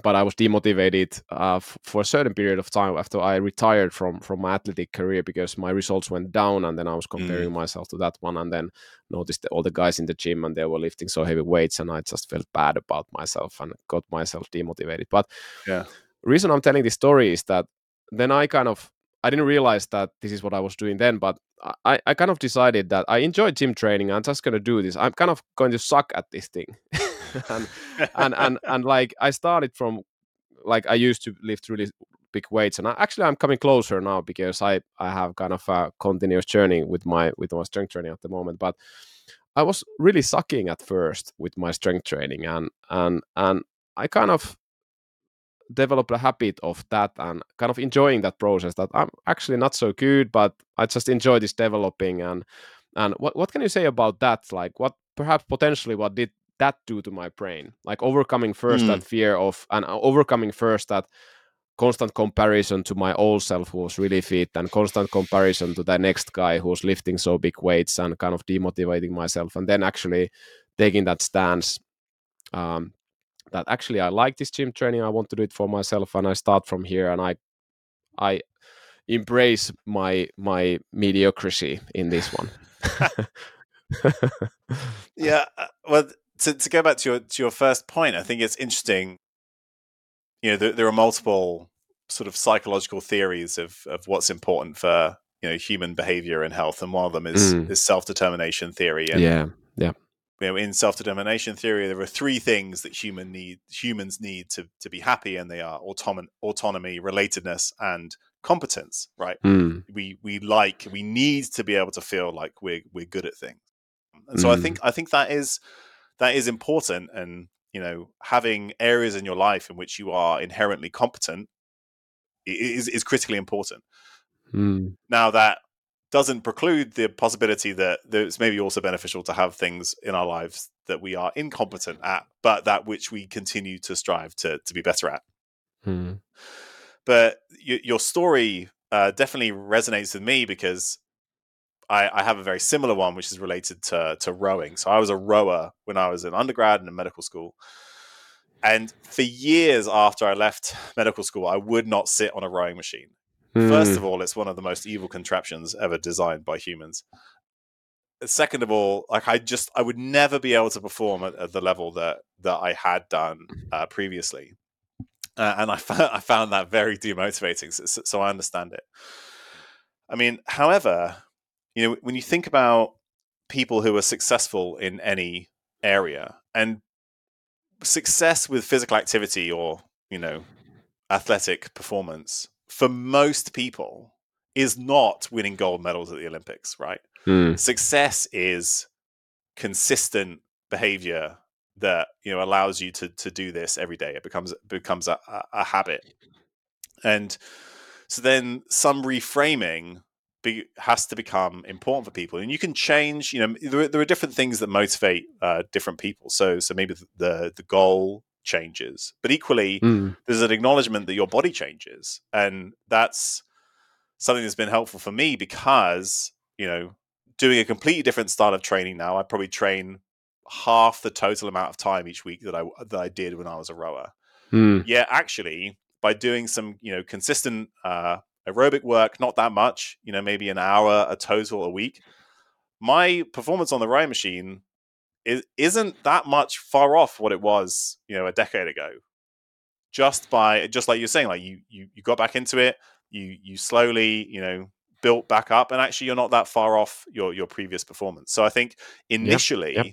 but I was demotivated uh, f- for a certain period of time after I retired from from my athletic career because my results went down, and then I was comparing mm. myself to that one, and then noticed all the guys in the gym and they were lifting so heavy weights, and I just felt bad about myself and got myself demotivated. But yeah, reason I'm telling this story is that then I kind of I didn't realize that this is what I was doing then, but I, I kind of decided that I enjoy gym training. I'm just gonna do this. I'm kind of going to suck at this thing, and, and and and like I started from like I used to lift really big weights, and I, actually I'm coming closer now because I I have kind of a continuous journey with my with my strength training at the moment, but. I was really sucking at first with my strength training and and and I kind of developed a habit of that and kind of enjoying that process that I'm actually not so good, but I just enjoy this developing and and what what can you say about that? Like what perhaps potentially what did that do to my brain? Like overcoming first mm. that fear of and uh, overcoming first that constant comparison to my old self who was really fit and constant comparison to the next guy who's lifting so big weights and kind of demotivating myself and then actually taking that stance um, that actually I like this gym training. I want to do it for myself, and I start from here, and I I embrace my my mediocrity in this one. yeah, uh, well, to, to go back to your to your first point, I think it's interesting. You know, there, there are multiple sort of psychological theories of of what's important for you know human behavior and health, and one of them is mm. is self determination theory. And yeah, yeah you know, in self-determination theory, there are three things that human need humans need to to be happy, and they are autonomy, autonomy, relatedness, and competence. Right? Mm. We we like we need to be able to feel like we're we're good at things, and so mm. I think I think that is that is important, and you know, having areas in your life in which you are inherently competent is is critically important. Mm. Now that doesn't preclude the possibility that it's maybe also beneficial to have things in our lives that we are incompetent at, but that which we continue to strive to to be better at. Hmm. But y- your story uh, definitely resonates with me because I, I, have a very similar one, which is related to to rowing. So I was a rower when I was in undergrad and in medical school. And for years after I left medical school, I would not sit on a rowing machine. Mm. First hmm. of all, it's one of the most evil contraptions ever designed by humans. Second of all, like I just I would never be able to perform at, at the level that that I had done uh, previously, uh, and I found I found that very demotivating. So, so I understand it. I mean, however, you know, when you think about people who are successful in any area and success with physical activity or you know athletic performance for most people is not winning gold medals at the Olympics, right? Mm. Success is consistent behavior that you know allows you to to do this every day. It becomes becomes a, a, a habit, and so then some reframing be, has to become important for people, and you can change. You know, there, there are different things that motivate uh, different people. So, so maybe the the goal changes, but equally, Mm. there's an acknowledgement that your body changes, and that's something that's been helpful for me because you know, doing a completely different style of training now, I probably train half the total amount of time each week that I that I did when I was a rower. Mm. Yeah, actually, by doing some you know consistent uh, aerobic work, not that much, you know, maybe an hour a total a week, my performance on the rowing machine is, isn't that much far off what it was, you know, a decade ago. Just by just like you're saying, like you you you got back into it, you you slowly, you know, built back up, and actually you're not that far off your your previous performance. So I think initially, yep.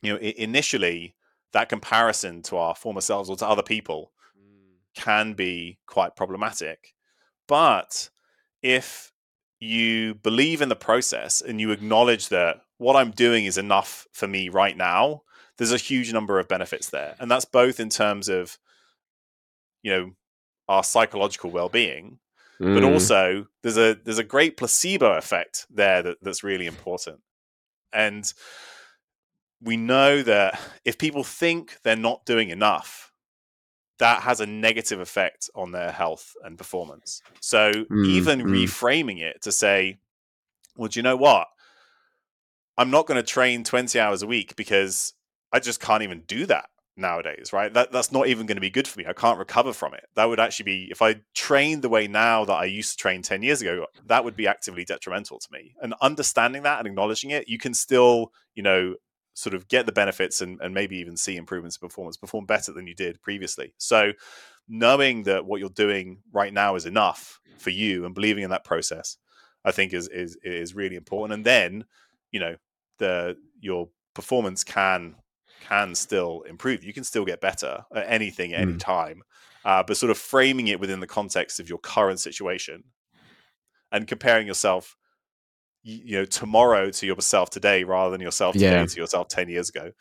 you know, initially that comparison to our former selves or to other people can be quite problematic. But if you believe in the process and you acknowledge that what I'm doing is enough for me right now, there's a huge number of benefits there. And that's both in terms of, you know, our psychological well-being, but Mm. also there's a there's a great placebo effect there that, that's really important. And we know that if people think they're not doing enough, that has a negative effect on their health and performance. So Mm, even mm. reframing it to say, well, do you know what? I'm not going to train 20 hours a week because I just can't even do that nowadays, right? That that's not even going to be good for me. I can't recover from it. That would actually be if I trained the way now that I used to train 10 years ago, that would be actively detrimental to me. And understanding that and acknowledging it, you can still, you know, sort of get the benefits and, and maybe even see improvements in performance, perform better than you did previously. So knowing that what you're doing right now is enough for you and believing in that process, I think is is is really important. And then, you know, the your performance can can still improve. You can still get better at anything at any Mm. time. Uh, but sort of framing it within the context of your current situation and comparing yourself you know tomorrow to yourself today rather than yourself today Yeah. to yourself 10 years ago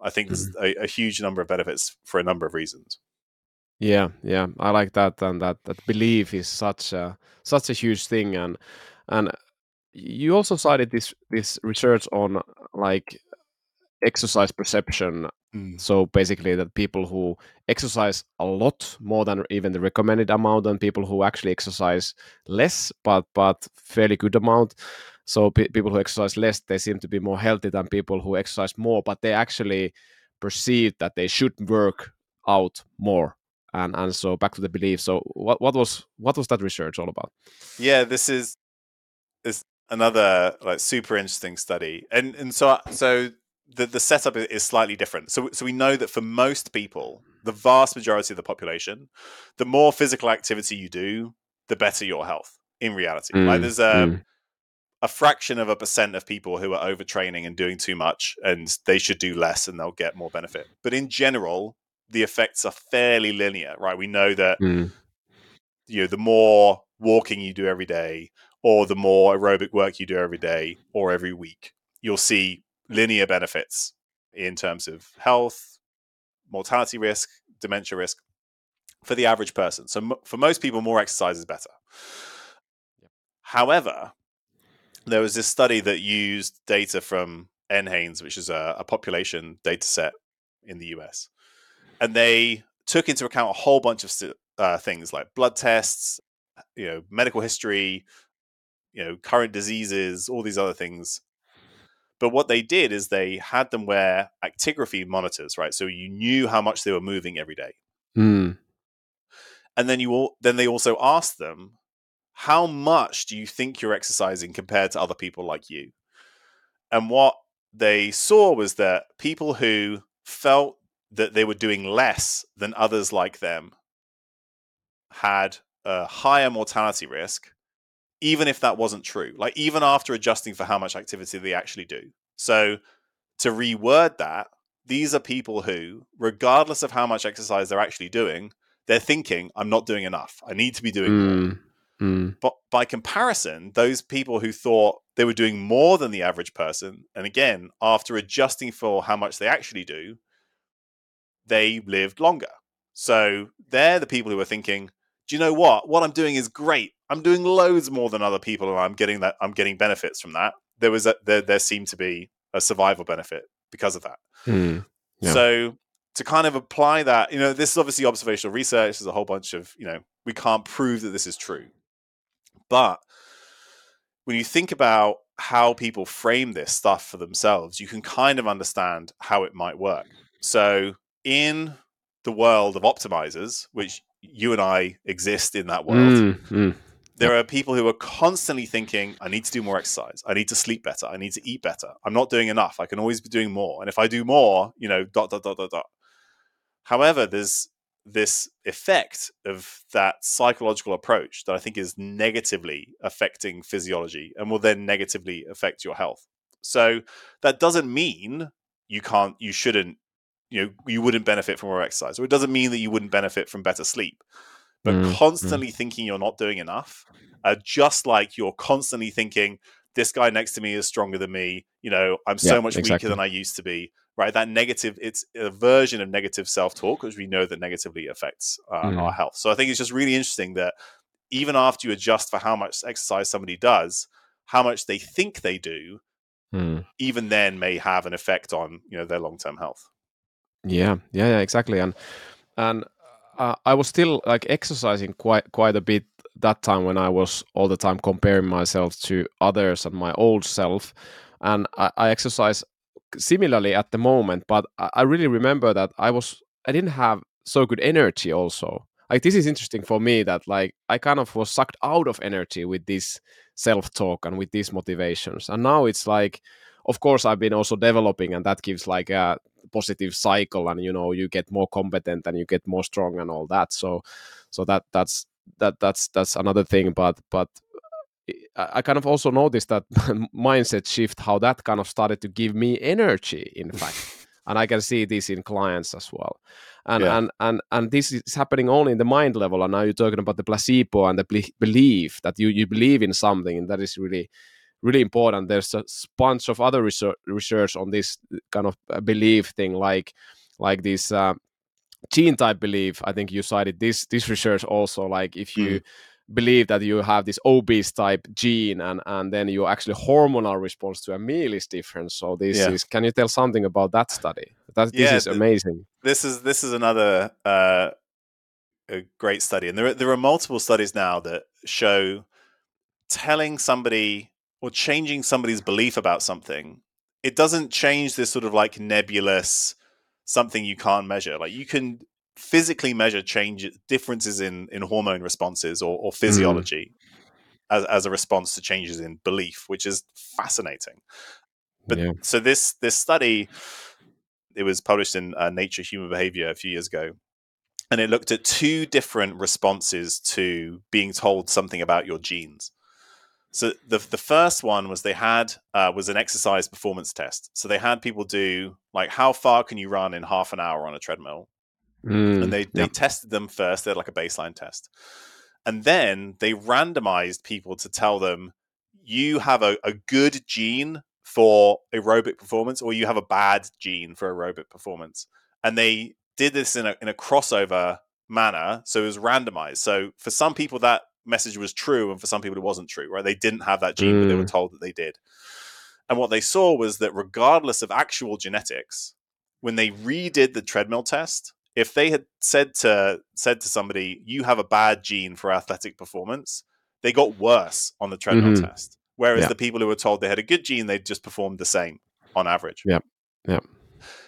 i think there's Mm-hmm. a, a huge number of benefits for a number of reasons Yeah, yeah, I like that, and that that belief is such a such a huge thing, and and you also cited this this research on like exercise perception. Mm. So basically, that people who exercise a lot more than even the recommended amount, and people who actually exercise less but but fairly good amount. So pe- people who exercise less, they seem to be more healthy than people who exercise more, but they actually perceive that they should work out more. And and so back to the belief. So what what was what was that research all about? Yeah this is is another like super interesting study. And and so so the, the setup is slightly different so so we know that for most people the vast majority of the population the more physical activity you do the better your health in reality like Mm, there's a mm. a fraction of a percent of people who are overtraining and doing too much and they should do less and they'll get more benefit but in general the effects are fairly linear right we know that Mm. you know the more walking you do every day or the more aerobic work you do every day or every week you'll see linear benefits in terms of health mortality risk dementia risk for the average person so mo- for most people more exercise is better however there was this study that used data from NHANES, which is a, a population data set in the US. And they took into account a whole bunch of uh, things like blood tests, you know, medical history, you know, current diseases, all these other things. But what they did is they had them wear actigraphy monitors, right? So you knew how much they were moving every day. Mm. And then you all, then they also asked them, how much do you think you're exercising compared to other people like you? And what they saw was that people who felt that they were doing less than others like them had a higher mortality risk, even if that wasn't true. Like, even after adjusting for how much activity they actually do. So, to reword that, these are people who, regardless of how much exercise they're actually doing, they're thinking, I'm not doing enough. I need to be doing more. Mm. Mm. But by comparison, those people who thought they were doing more than the average person, and again, after adjusting for how much they actually do, they lived longer. So they're the people who are thinking, do you know what? What I'm doing is great. I'm doing loads more than other people, and I'm getting that. I'm getting benefits from that. There was a, there there seemed to be a survival benefit because of that. Hmm. Yeah. So to kind of apply that, you know, this is obviously observational research. There's a whole bunch of, you know, we can't prove that this is true. But when you think about how people frame this stuff for themselves, you can kind of understand how it might work. So in the world of optimizers, which you and I exist in that world, Mm, mm. there are people who are constantly thinking, I need to do more exercise. I need to sleep better. I need to eat better. I'm not doing enough. I can always be doing more. And if I do more, you know, dot, dot, dot, dot, dot. However, there's this effect of that psychological approach that I think is negatively affecting physiology and will then negatively affect your health. So that doesn't mean you can't, you shouldn't, you know, you wouldn't benefit from more exercise, or it doesn't mean that you wouldn't benefit from better sleep. But Mm, mm. constantly thinking you're not doing enough, uh, just like you're constantly thinking this guy next to me is stronger than me, you know, I'm so Yeah, much exactly. weaker than I used to be, right? That negative, it's a version of negative self talk, which we know that negatively affects uh, Mm. our health. So I think it's just really interesting that even after you adjust for how much exercise somebody does, how much they think they do, Mm. even then may have an effect on you know their long term health. Yeah, yeah, yeah, exactly. And and uh, I was still like exercising quite quite a bit that time when I was all the time comparing myself to others and my old self, and I, I exercise similarly at the moment. But I, I really remember that I was I didn't have so good energy. Also, like this is interesting for me that like I kind of was sucked out of energy with this self talk and with these motivations, and now it's like. Of course, I've been also developing, and that gives like a positive cycle and you know you get more competent and you get more strong and all that so so that that's that that's that's another thing but but eh, I, I kind of also noticed that mindset shift how that kind of started to give me energy in fact and i can see this in clients as well and Yeah. and and and this is happening only in the mind level and now you're talking about the placebo and the belief that you you believe in something and that is really really important. There's a bunch of other research, research on this kind of uh, belief thing like like this uh, gene type belief. I think you cited this this research also like if you believe that you have this obese type gene and and then your actually hormonal response to a meal is different. So this Yeah. is can you tell something about that study? That this Yeah, is the- amazing. this is this is another uh, a great study, and there are, there are multiple studies now that show telling somebody or changing somebody's belief about something. It doesn't change this sort of like nebulous something you can't measure. Like you can physically measure change differences in in hormone responses or, or physiology as as a response to changes in belief, which is fascinating. But yeah so this this study, it was published in uh, Nature Human Behavior a few years ago, and it looked at two different responses to being told something about your genes. So the the first one was they had uh, was an exercise performance test. So they had people do like how far can you run in half an hour on a treadmill, Mm, and they they yeah. tested them first. They had like a baseline test, and then they randomized people to tell them you have a, a good gene for aerobic performance or you have a bad gene for aerobic performance and they did this in a, in a crossover manner so it was randomized so for some people that message was true and for some people it wasn't true right they didn't have that gene but they were Mm. told that they did and what they saw was that regardless of actual genetics when they redid the treadmill test if they had said to said to somebody you have a bad gene for athletic performance they got worse on the treadmill Mhm. test whereas Yeah. the people who were told they had a good gene they just performed the same on average Yeah. Yeah.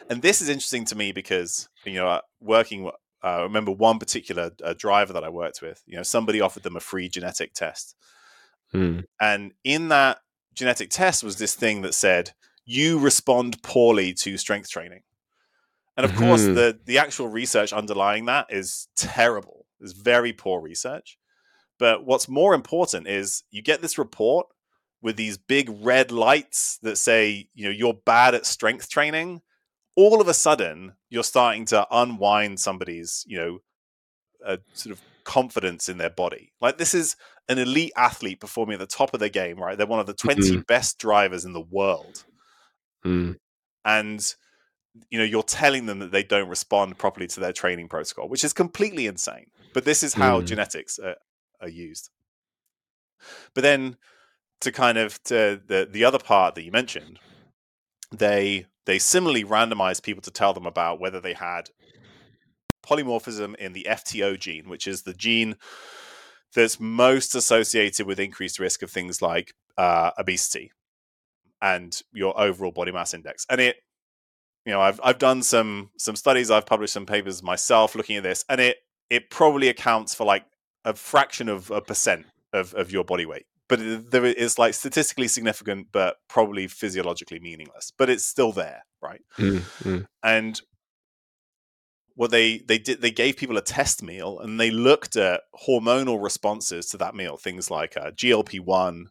and this is interesting to me because you know working I remember one particular uh, driver that I worked with you know somebody offered them a free genetic test. Mm, and in that genetic test was this thing that said you respond poorly to strength training. And of course Mhm. the the actual research underlying that is terrible. It's very poor research. But what's more important is you get this report with these big red lights that say you know you're bad at strength training all of a sudden you're starting to unwind somebody's you know a sort of confidence in their body. Like this is an elite athlete performing at the top of their game right? They're one of the 20 best drivers in the world. Mm, and you know you're telling them that they don't respond properly to their training protocol which is completely insane. But this is how mm. genetics are, are, used. But then to kind of to the the other part that you mentioned they they similarly randomized people to tell them about whether they had polymorphism in the FTO gene which is the gene that's most associated with increased risk of things like uh, obesity and your overall body mass index. And it you know I've I've done some some studies I've published some papers myself looking at this and it it probably accounts for like a fraction of a percent of of your body weight but it, there is like statistically significant but probably physiologically meaningless but it's still there right mm-hmm. and what they they did they gave people a test meal and they looked at hormonal responses to that meal things like uh, glp-1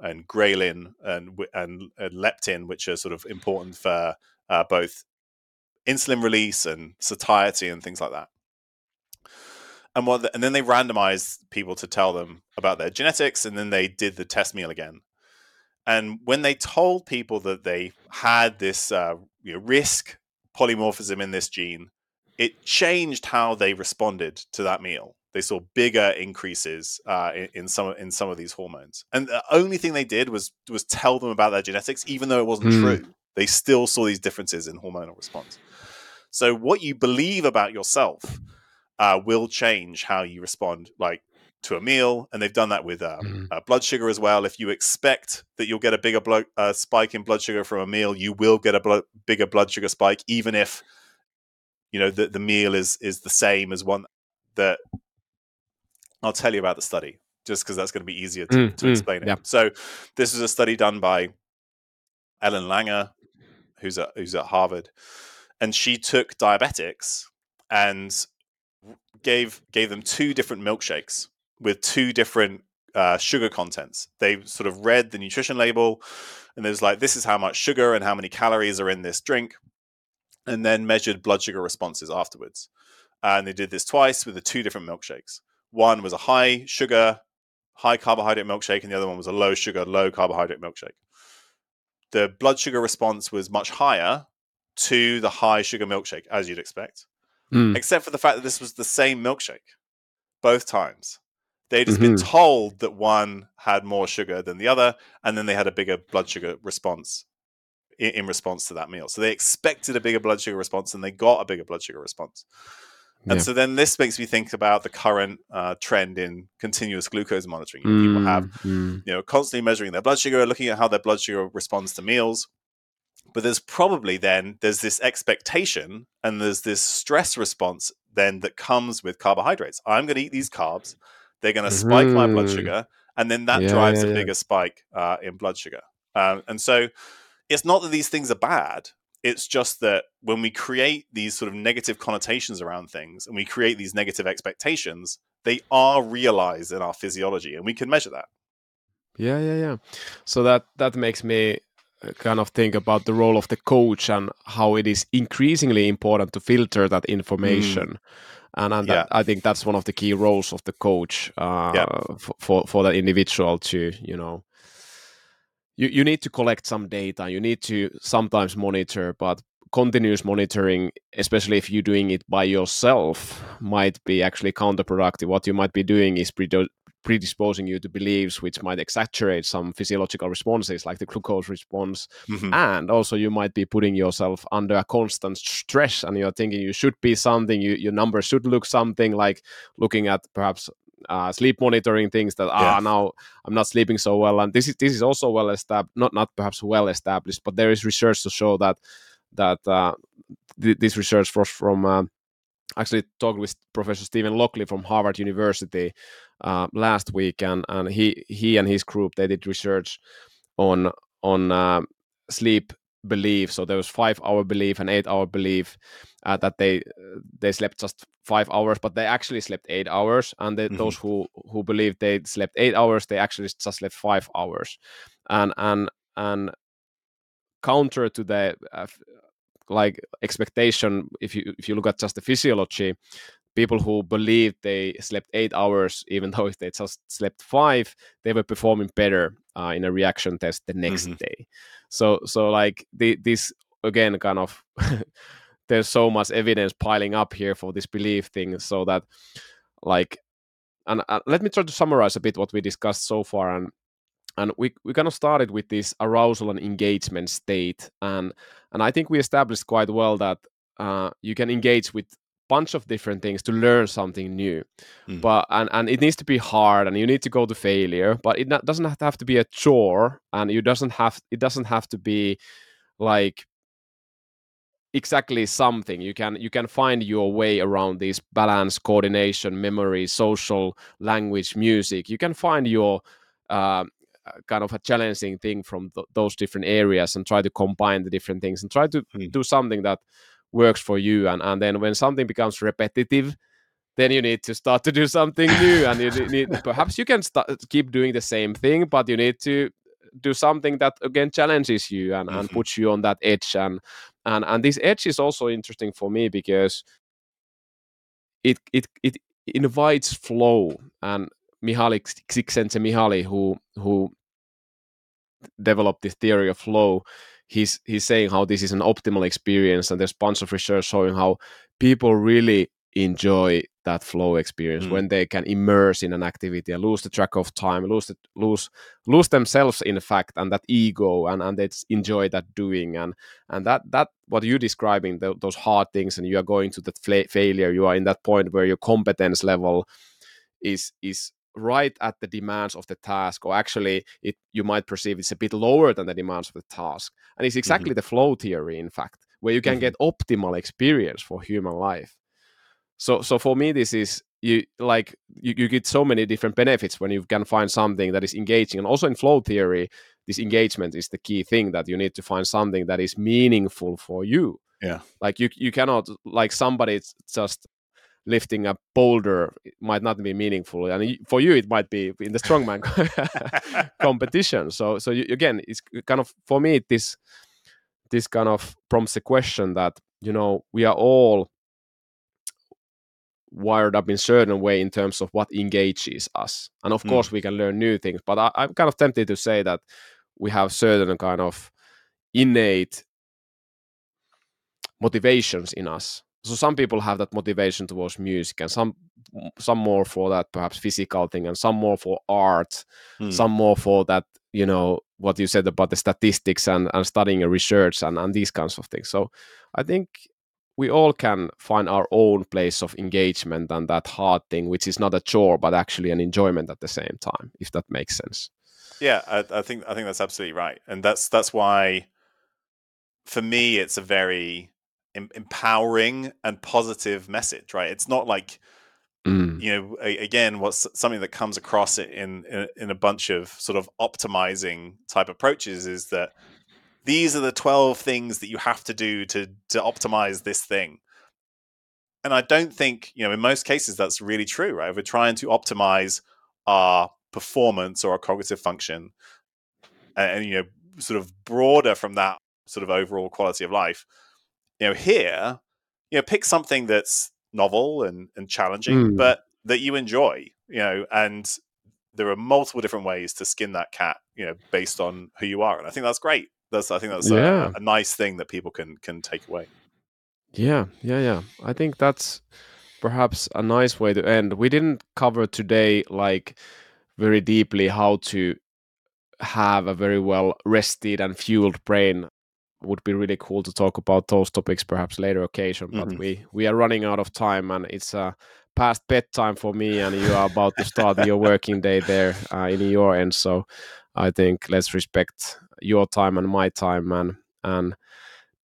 and ghrelin and, and, and leptin which are sort of important for uh, both insulin release and satiety and things like that. And what, the, and then they randomized people to tell them about their genetics, and then they did the test meal again. And when they told people that they had this uh, you know, risk polymorphism in this gene, it changed how they responded to that meal. They saw bigger increases uh, in, in, some in some of these hormones, and the only thing they did was was tell them about their genetics, even though it wasn't mm. true they still saw these differences in hormonal response. So what you believe about yourself uh, will change how you respond, like to a meal, and they've done that with um, mm. uh, blood sugar as well. If you expect that you'll get a bigger blood uh, spike in blood sugar from a meal, you will get a blo- bigger blood sugar spike, even if you know the, the meal is is the same as one that I'll tell you about the study just because that's going to be easier to, mm, to mm, explain it. Yeah. So this is a study done by Ellen Langer who's at who's at Harvard, and she took diabetics and gave gave them two different milkshakes with two different uh, sugar contents. They sort of read the nutrition label, and there's like this is how much sugar and how many calories are in this drink, and then measured blood sugar responses afterwards. And they did this twice with the two different milkshakes. One was a high sugar, high carbohydrate milkshake, and the other one was a low sugar, low carbohydrate milkshake the blood sugar response was much higher to the high sugar milkshake, as you'd expect, mm. except for the fact that this was the same milkshake both times. They'd just mm-hmm. been told that one had more sugar than the other, and then they had a bigger blood sugar response in, in response to that meal. So they expected a bigger blood sugar response, and they got a bigger blood sugar response. And yeah. so then this makes me think about the current uh, trend in continuous glucose monitoring. Mm, People have, mm. you know, constantly measuring their blood sugar, looking at how their blood sugar responds to meals. But there's probably then there's this expectation and there's this stress response then that comes with carbohydrates. I'm going to eat these carbs. They're going to mm-hmm. spike my blood mm-hmm. sugar, and then that yeah, drives yeah, a bigger spike uh, in blood sugar. Um, and so it's not that these things are bad it's just that when we create these sort of negative connotations around things and we create these negative expectations, they are realized in our physiology and we can measure that. Yeah, yeah, yeah. So that that makes me kind of think about the role of the coach and how it is increasingly important to filter that information. Mm. And, and that, I think that's one of the key roles of the coach uh, yeah. for for the individual to you know you, you need to collect some data you need to sometimes monitor but continuous monitoring especially if you're doing it by yourself might be actually counterproductive what you might be doing is predisposing you to beliefs which might exaggerate some physiological responses like the glucose response. Mm-hmm. and also you might be putting yourself under a constant stress and you're thinking you should be something you, your numbers should look something like looking at perhaps uh, sleep monitoring things that ah now I'm not sleeping so well, and this is this is also well established, not not perhaps well established, but there is research to show that that uh, th- this research was from uh, actually talked with Professor Steven Lockley from Harvard University uh, last week, and and he he and his group they did research on on uh, sleep belief. So there was five hour belief and eight hour belief uh, that they they slept just five hours, but they actually slept eight hours. And they, mm-hmm. those who who believe they slept eight hours, they actually just slept five hours. And and and counter to the uh, like expectation, if you if you look at just the physiology, people who believed they slept eight hours, even though if they just slept five, they were performing better uh, in a reaction test the next mm-hmm. day. So, so like the, this again kind of there's so much evidence piling up here for this belief thing so that like and uh, let me try to summarize a bit what we discussed so far and and we, we kind of started with this arousal and engagement state and and i think we established quite well that uh, you can engage with a bunch of different things to learn something new. Mm. but and, and it needs to be hard and you need to go to failure but it not, doesn't have to have to be a chore and you doesn't have it doesn't have to be like exactly something. You can you can find your way around this balance coordination memory social language music. You can find your uh, kind of a challenging thing from th- those different areas and try to combine the different things and try to mm. do something that works for you and, and then when something becomes repetitive then you need to start to do something new and you need perhaps you can start keep doing the same thing but you need to do something that again challenges you and, mm-hmm. and puts you on that edge and and and this edge is also interesting for me because it it it invites flow and Mihaly Csikszentmihalyi who who developed this theory of flow he's he's saying how this is an optimal experience and there's bunch of research showing how people really enjoy that flow experience mm. when they can immerse in an activity and lose the track of time lose the, lose lose themselves in fact and that ego and and they enjoy that doing and and that that what you're describing the, those hard things and you are going to that fla- failure you are in that point where your competence level is is right at the demands of the task or actually it you might perceive it's a bit lower than the demands of the task. And it's exactly mm-hmm. the flow theory in fact where you can mm-hmm. get optimal experience for human life. So so for me this is you like you, you get so many different benefits when you can find something that is engaging. And also in flow theory this engagement is the key thing that you need to find something that is meaningful for you. Yeah. Like you you cannot like somebody just lifting a boulder might not be meaningful and for you it might be in the strongman competition. So so you, again it's kind of for me this this kind of prompts the question that you know we are all wired up in certain way in terms of what engages us. And of mm. course we can learn new things but I, i'm kind of tempted to say that we have certain kind of innate motivations in us so some people have that motivation towards music and some some more for that perhaps physical thing and some more for art hmm. some more for that you know what you said about the statistics and, and studying research and, and these kinds of things. So i think we all can find our own place of engagement and that hard thing which is not a chore but actually an enjoyment at the same time if that makes sense. Yeah i, I think i think that's absolutely right. And that's that's why for me it's a very em- empowering and positive message, right? It's not like mm. you know a, again what's something that comes across in, in in a bunch of sort of optimizing type approaches is that these are the 12 things that you have to do to to optimize this thing and i don't think you know in most cases that's really true right if we're trying to optimize our performance or our cognitive function and, and you know sort of broader from that sort of overall quality of life you know, here, you know, pick something that's novel and, and challenging, mm. but that you enjoy, you know, and there are multiple different ways to skin that cat, you know, based on who you are. And I think that's great. That's I think that's yeah. a, a nice thing that people can can take away. Yeah, yeah, yeah. I think that's perhaps a nice way to end. We didn't cover today like very deeply how to have a very well rested and fueled brain would be really cool to talk about those topics perhaps later occasion but mm-hmm. we we are running out of time and it's uh, past bedtime for me and you are about to start your working day there uh, in your end so i think let's respect your time and my time and and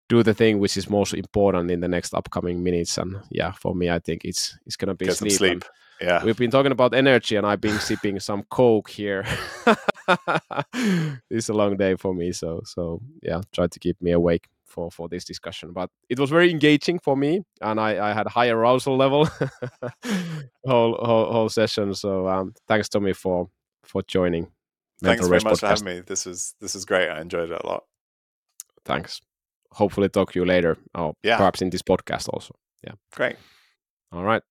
do the thing which is most important in the next upcoming minutes and yeah for me i think it's it's gonna be Get sleep, sleep. Yeah. We've been talking about energy and I've been sipping some Coke here. it's a long day for me. So so yeah, try to keep me awake for for this discussion. But it was very engaging for me and I, I had high arousal level whole, whole whole session. So um thanks Tommy for for joining. Thanks very much podcast. for having me. This was this was great. I enjoyed it a lot. Thanks. Hopefully talk to you later. Or yeah. perhaps in this podcast also. Yeah. Great. All right.